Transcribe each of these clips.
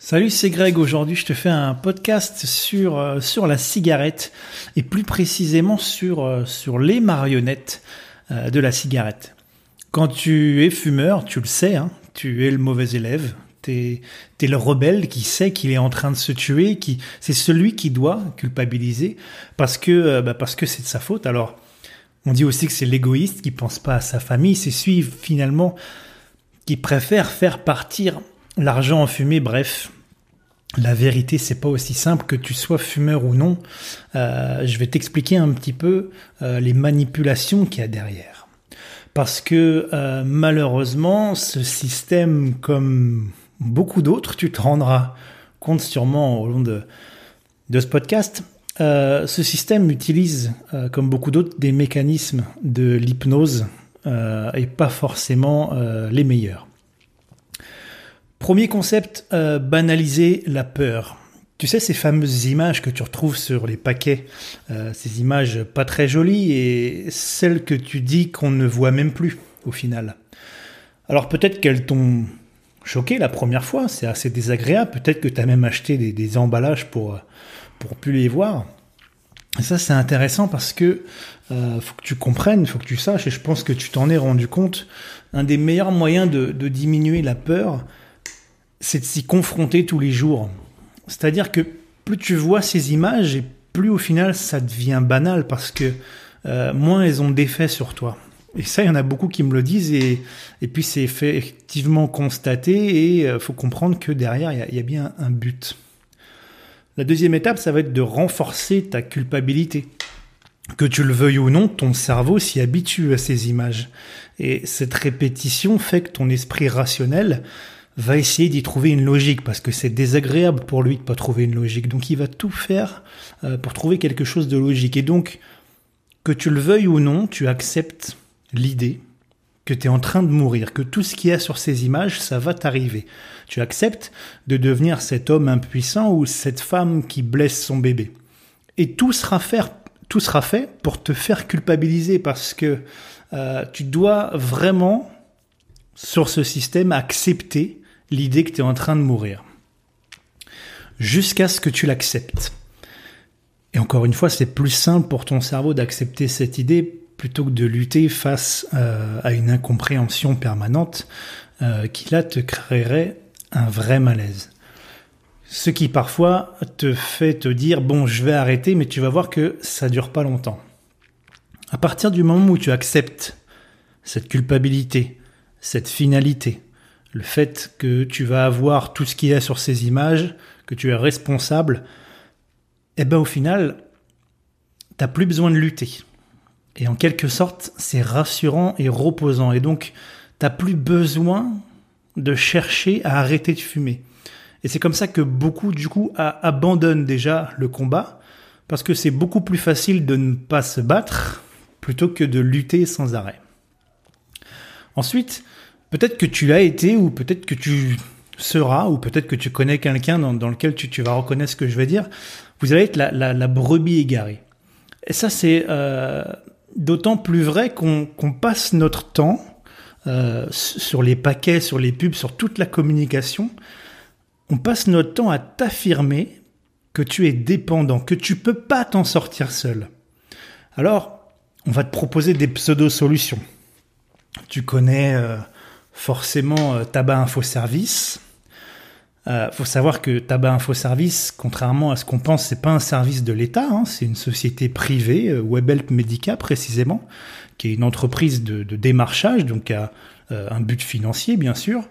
Salut, c'est Greg. Aujourd'hui, je te fais un podcast sur, euh, sur la cigarette et plus précisément sur, euh, sur les marionnettes euh, de la cigarette. Quand tu es fumeur, tu le sais, hein, tu es le mauvais élève. T'es es le rebelle qui sait qu'il est en train de se tuer, qui c'est celui qui doit culpabiliser parce que bah parce que c'est de sa faute. Alors, on dit aussi que c'est l'égoïste qui pense pas à sa famille, c'est celui finalement qui préfère faire partir l'argent en fumée, bref. La vérité, c'est pas aussi simple que tu sois fumeur ou non. Euh, je vais t'expliquer un petit peu euh, les manipulations qu'il y a derrière. Parce que euh, malheureusement, ce système, comme beaucoup d'autres, tu te rendras compte sûrement au long de, de ce podcast, ce système utilise, comme beaucoup d'autres, des mécanismes de l'hypnose et pas forcément les meilleurs. Premier concept, euh, banaliser la peur. Tu sais, ces fameuses images que tu retrouves sur les paquets, euh, ces images pas très jolies et celles que tu dis qu'on ne voit même plus au final. Alors peut-être qu'elles t'ont choqué la première fois, c'est assez désagréable, peut-être que tu as même acheté des, emballages pour, pour plus les voir. Ça c'est intéressant parce que euh, faut que tu comprennes, faut que tu saches, et je pense que tu t'en es rendu compte, un des meilleurs moyens de diminuer la peur, c'est de s'y confronter tous les jours. C'est-à-dire que plus tu vois ces images et plus au final ça devient banal parce que euh, moins elles ont d'effet sur toi. Et ça, il y en a beaucoup qui me le disent et, et puis c'est effectivement constaté et il euh, faut comprendre que derrière, il y, a, bien un but. La deuxième étape, ça va être de renforcer ta culpabilité. Que tu le veuilles ou non, ton cerveau s'y habitue à ces images. Et cette répétition fait que ton esprit rationnel va essayer d'y trouver une logique parce que c'est désagréable pour lui de pas trouver une logique. Donc il va tout faire euh, pour trouver quelque chose de logique. Et donc, que tu le veuilles ou non, tu acceptes l'idée que tu es en train de mourir, que tout ce qu'il y a sur ces images, ça va t'arriver. Tu acceptes de devenir cet homme impuissant ou cette femme qui blesse son bébé. Et tout sera fait, tout sera fait pour te faire culpabiliser parce que euh, tu dois vraiment, sur ce système, accepter l'idée que tu es en train de mourir. Jusqu'à ce que tu l'acceptes. Et encore une fois, c'est plus simple pour ton cerveau d'accepter cette idée plutôt que de lutter face euh, à une incompréhension permanente euh, qui là te créerait un vrai malaise. Ce qui parfois te fait te dire bon je vais arrêter mais tu vas voir que ça dure pas longtemps. À partir du moment où tu acceptes cette culpabilité, cette finalité, le fait que tu vas avoir tout ce qu'il y a sur ces images, que tu es responsable, eh ben au final, t'as plus besoin de lutter. Et en quelque sorte, c'est rassurant et reposant. Et donc, t'as plus besoin de chercher à arrêter de fumer. Et c'est comme ça que beaucoup, du coup, abandonnent déjà le combat, parce que c'est beaucoup plus facile de ne pas se battre plutôt que de lutter sans arrêt. Ensuite, Peut-être que tu l'as été, ou peut-être que tu seras, ou peut-être que tu connais quelqu'un dans, lequel tu, vas reconnaître ce que je vais dire. Vous allez être la, brebis égarée. Et ça, c'est euh, d'autant plus vrai qu'on passe notre temps euh, sur les paquets, sur les pubs, sur toute la communication. On passe notre temps à t'affirmer que tu es dépendant, que tu peux pas t'en sortir seul. Alors, on va te proposer des pseudo-solutions. Tu connais euh, forcément euh, Tabac Info Service. Euh, faut savoir que Tabac Info Service, contrairement à ce qu'on pense, c'est pas un service de l'État, hein, c'est une société privée, euh, WebHelp Medica précisément, qui est une entreprise de, démarchage, donc a euh, un but financier bien sûr,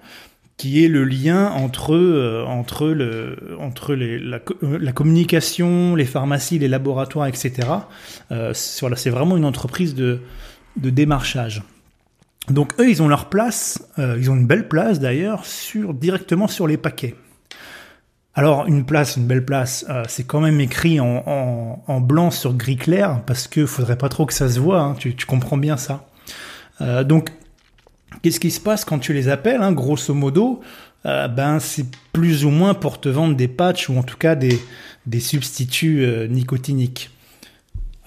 qui est le lien entre entre le entre la, communication, les pharmacies, les laboratoires, etc. c'est vraiment une entreprise de de démarchage. Donc eux, ils ont leur place, euh, ils ont une belle place d'ailleurs, sur directement sur les paquets. Alors une place, une belle place, euh, c'est quand même écrit en, blanc sur gris clair parce que faudrait pas trop que ça se voit. Hein, tu, tu, comprends bien ça. Euh, donc qu'est-ce qui se passe quand tu les appelles hein, Grosso modo, ben c'est plus ou moins pour te vendre des patchs ou en tout cas des, des substituts nicotiniques.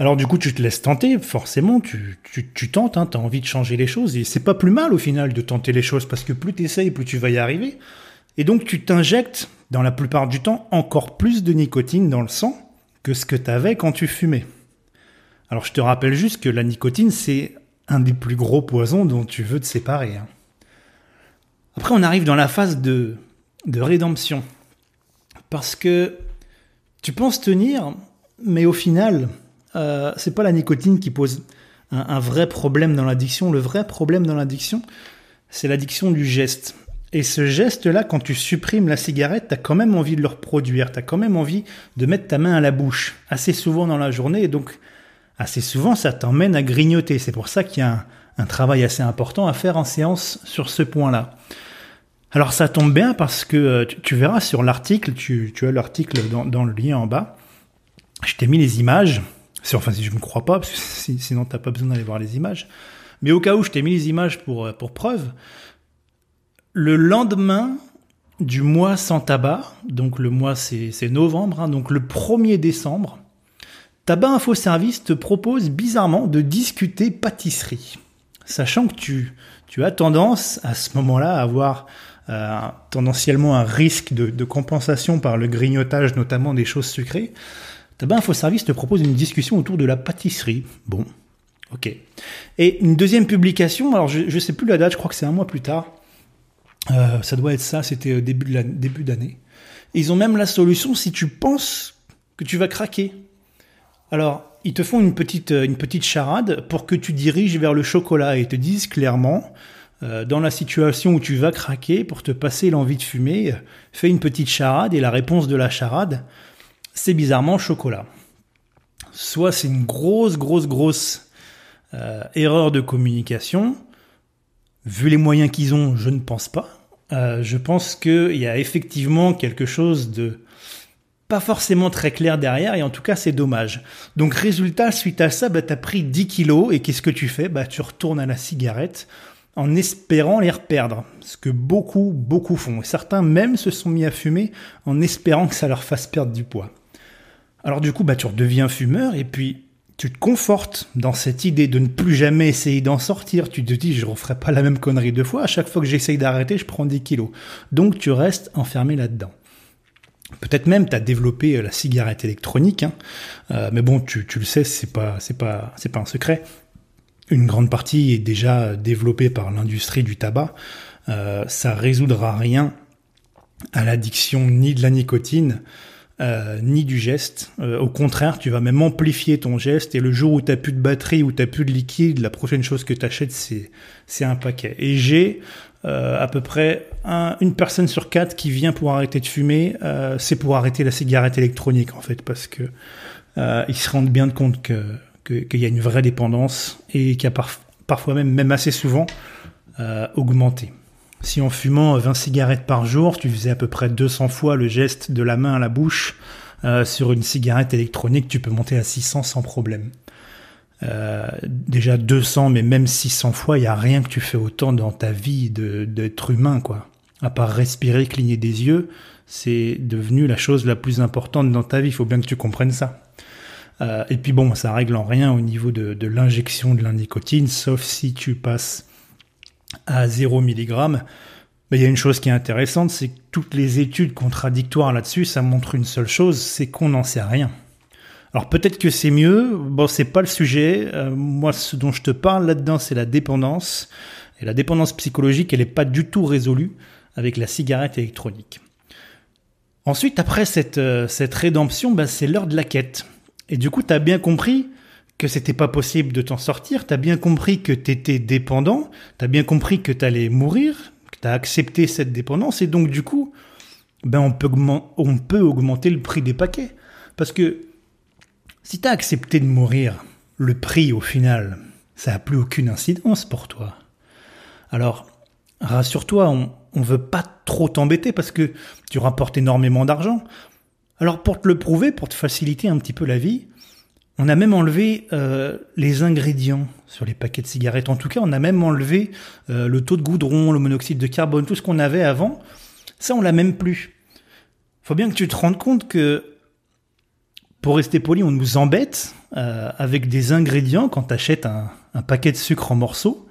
Alors du coup, tu te laisses tenter, forcément, tu, tu, tentes, hein, tu as envie de changer les choses, et c'est pas plus mal au final de tenter les choses, parce que plus tu essayes, plus tu vas y arriver. Et donc tu t'injectes dans la plupart du temps, encore plus de nicotine dans le sang que ce que tu avais quand tu fumais. Alors je te rappelle juste que la nicotine, c'est un des plus gros poisons dont tu veux te séparer. Hein. Après, on arrive dans la phase de, de rédemption. Parce que tu penses tenir, mais au final, euh, c'est pas la nicotine qui pose un, vrai problème dans l'addiction. Le vrai problème dans l'addiction, c'est l'addiction du geste. Et ce geste-là, quand tu supprimes la cigarette, tu as quand même envie de le reproduire. Tu as quand même envie de mettre ta main à la bouche assez souvent dans la journée. Et donc, assez souvent, ça t'emmène à grignoter. C'est pour ça qu'il y a un, travail assez important à faire en séance sur ce point-là. Alors, ça tombe bien parce que euh, tu, verras sur l'article, tu, as l'article dans le lien en bas. Je t'ai mis les images Enfin, si je ne me crois pas, parce que sinon t'as pas besoin d'aller voir les images. Mais au cas où je t'ai mis les images pour, euh, pour preuve, le lendemain du mois sans tabac, donc le mois c'est novembre, hein, donc le 1er décembre, Tabac Info Service te propose bizarrement de discuter pâtisserie. Sachant que tu, tu as tendance à ce moment-là à avoir euh, tendanciellement un risque de, de compensation par le grignotage, notamment des choses sucrées. Tabac Info Service te propose une discussion autour de la pâtisserie. Bon, ok. Et une deuxième publication, alors je ne sais plus la date, je crois que c'est un mois plus tard. Euh, ça doit être ça, c'était début de début d'année. Ils ont même la solution si tu penses que tu vas craquer. Alors, ils te font une petite, une petite charade pour que tu diriges vers le chocolat et te disent clairement, euh, dans la situation où tu vas craquer, pour te passer l'envie de fumer, fais une petite charade et la réponse de la charade, c'est bizarrement chocolat. Soit c'est une grosse, grosse, grosse euh, erreur de communication. Vu les moyens qu'ils ont, je ne pense pas. Euh, je pense qu'il y a effectivement quelque chose de pas forcément très clair derrière, et en tout cas c'est dommage. Donc résultat, suite à ça, bah, tu as pris 10 kilos, et qu'est-ce que tu fais? Bah, Tu retournes à la cigarette en espérant les reperdre. Ce que beaucoup, beaucoup font. Certains même se sont mis à fumer en espérant que ça leur fasse perdre du poids. Alors du coup, bah, tu redeviens fumeur et puis tu te confortes dans cette idée de ne plus jamais essayer d'en sortir. Tu te dis, je referai pas la même connerie deux fois. À chaque fois que j'essaye d'arrêter, je prends des kilos. Donc tu restes enfermé là-dedans. Peut-être même tu as développé euh, la cigarette électronique, hein. euh, mais bon, tu, le sais, c'est pas, c'est pas, c'est pas un secret. Une grande partie est déjà développée par l'industrie du tabac. Euh, ça résoudra rien à l'addiction ni de la nicotine, euh, ni du geste. Euh, au contraire, tu vas même amplifier ton geste et le jour où tu plus de batterie, où tu plus de liquide, la prochaine chose que tu achètes, c'est, un paquet. Et j'ai euh, à peu près une personne sur quatre qui vient pour arrêter de fumer, c'est pour arrêter la cigarette électronique en fait, parce que ils se rendent bien compte que, qu'il y a une vraie dépendance et qui a parfois même, même assez souvent augmenté. Si en fumant 20 cigarettes par jour, tu faisais à peu près 200 fois le geste de la main à la bouche, euh, sur une cigarette électronique, tu peux monter à 600 sans problème. Euh, déjà 200, mais même 600 fois, il n'y a rien que tu fais autant dans ta vie d'être humain, quoi. À part respirer, cligner des yeux, c'est devenu la chose la plus importante dans ta vie. Il faut bien que tu comprennes ça. Euh, et puis bon, ça règle en rien au niveau de, de l'injection de la nicotine, sauf si tu passes à 0 mg, il y a une chose qui est intéressante, c'est que toutes les études contradictoires là-dessus, ça montre une seule chose, c'est qu'on n'en sait rien. Alors peut-être que c'est mieux, bon c'est pas le sujet, euh, moi ce dont je te parle là-dedans c'est la dépendance, et la dépendance psychologique elle n'est pas du tout résolue avec la cigarette électronique. Ensuite après cette, euh, cette rédemption, bah, c'est l'heure de la quête. Et du coup tu as bien compris que c'était pas possible de t'en sortir, t'as bien compris que t'étais dépendant, t'as bien compris que t'allais mourir, que t'as accepté cette dépendance, et donc du coup, ben on peut, augmenter le prix des paquets. Parce que si t'as accepté de mourir, le prix au final, ça a plus aucune incidence pour toi. Alors, rassure-toi, on, on veut pas trop t'embêter parce que tu rapportes énormément d'argent. Alors pour te le prouver, pour te faciliter un petit peu la vie, on a même enlevé euh, les ingrédients sur les paquets de cigarettes. En tout cas, on a même enlevé euh, le taux de goudron, le monoxyde de carbone, tout ce qu'on avait avant. Ça, on l'a même plus. Faut bien que tu te rendes compte que, pour rester poli, on nous embête euh, avec des ingrédients quand tu achètes un, un paquet de sucre en morceaux.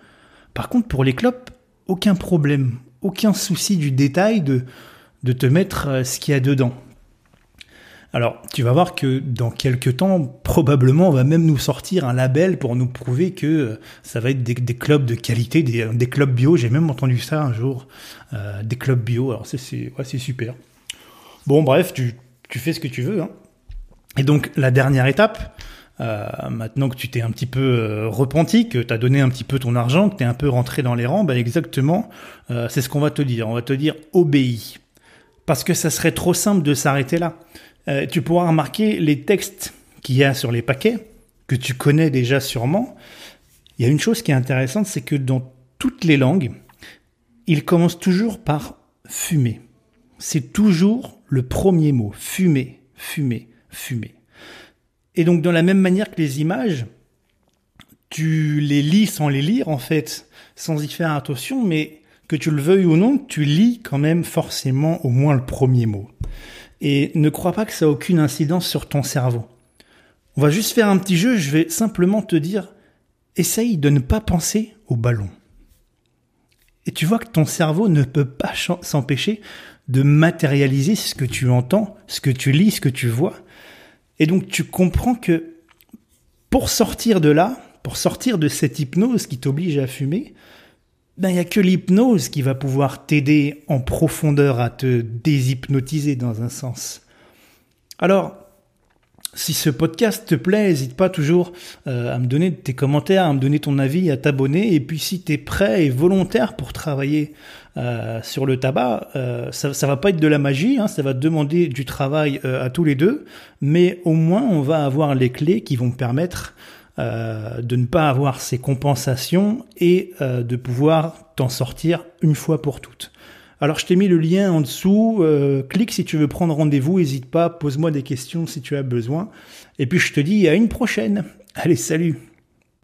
Par contre, pour les clopes, aucun problème, aucun souci du détail de de te mettre ce qu'il y a dedans. Alors, tu vas voir que dans quelques temps, probablement, on va même nous sortir un label pour nous prouver que euh, ça va être des, clubs de qualité, des, clubs bio. J'ai même entendu ça un jour, euh, des clubs bio. Alors, c'est super. Bon, bref, tu, fais ce que tu veux. Hein. Et donc, la dernière étape, euh, maintenant que tu t'es un petit peu repenti, que tu as donné un petit peu ton argent, que tu es un peu rentré dans les rangs, bah exactement, c'est ce qu'on va te dire. On va te dire obéis. Parce que ça serait trop simple de s'arrêter là. Euh, tu pourras remarquer les textes qu'il y a sur les paquets, que tu connais déjà sûrement. Il y a une chose qui est intéressante, c'est que dans toutes les langues, ils commencent toujours par fumer. C'est toujours le premier mot, fumer, fumer, fumer. Et donc, dans la même manière que les images, tu les lis sans les lire, en fait, sans y faire attention, mais que tu le veuilles ou non, tu lis quand même forcément au moins le premier mot. Et ne crois pas que ça a aucune incidence sur ton cerveau. On va juste faire un petit jeu, je vais simplement te dire, essaye de ne pas penser au ballon. Et tu vois que ton cerveau ne peut pas s'empêcher de matérialiser ce que tu entends, ce que tu lis, ce que tu vois. Et donc tu comprends que pour sortir de là, pour sortir de cette hypnose qui t'oblige à fumer, ben, il n'y a que l'hypnose qui va pouvoir t'aider en profondeur à te déshypnotiser dans un sens. Alors, si ce podcast te plaît, n'hésite pas toujours euh, à me donner tes commentaires, à me donner ton avis, à t'abonner. Et puis si tu es prêt et volontaire pour travailler euh, sur le tabac, euh, ça, ça va pas être de la magie, hein, ça va demander du travail à tous les deux, mais au moins on va avoir les clés qui vont permettre euh, de ne pas avoir ces compensations et euh, de pouvoir t'en sortir une fois pour toutes. Alors je t'ai mis le lien en dessous, euh, clique si tu veux prendre rendez-vous, n'hésite pas, pose-moi des questions si tu as besoin. Et puis je te dis à une prochaine. Allez, salut